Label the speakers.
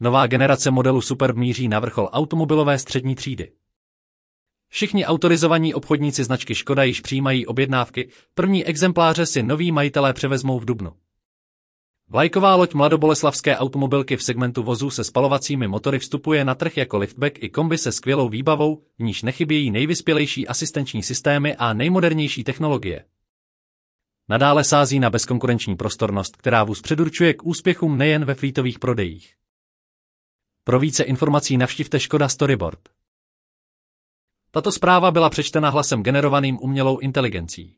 Speaker 1: Nová generace modelu Superb míří na vrchol automobilové střední třídy. Všichni autorizovaní obchodníci značky Škoda již přijímají objednávky, první exempláře si noví majitelé převezmou v Dubnu. Vlajková loď mladoboleslavské automobilky v segmentu vozů se spalovacími motory vstupuje na trh jako liftback i kombi se skvělou výbavou, v níž nechybějí nejvyspělejší asistenční systémy a nejmodernější technologie. Nadále sází na bezkonkurenční prostornost, která vůz předurčuje k úspěchům nejen ve flítových prodejích. Pro více informací navštivte Škoda Storyboard. Tato zpráva byla přečtena hlasem generovaným umělou inteligencí.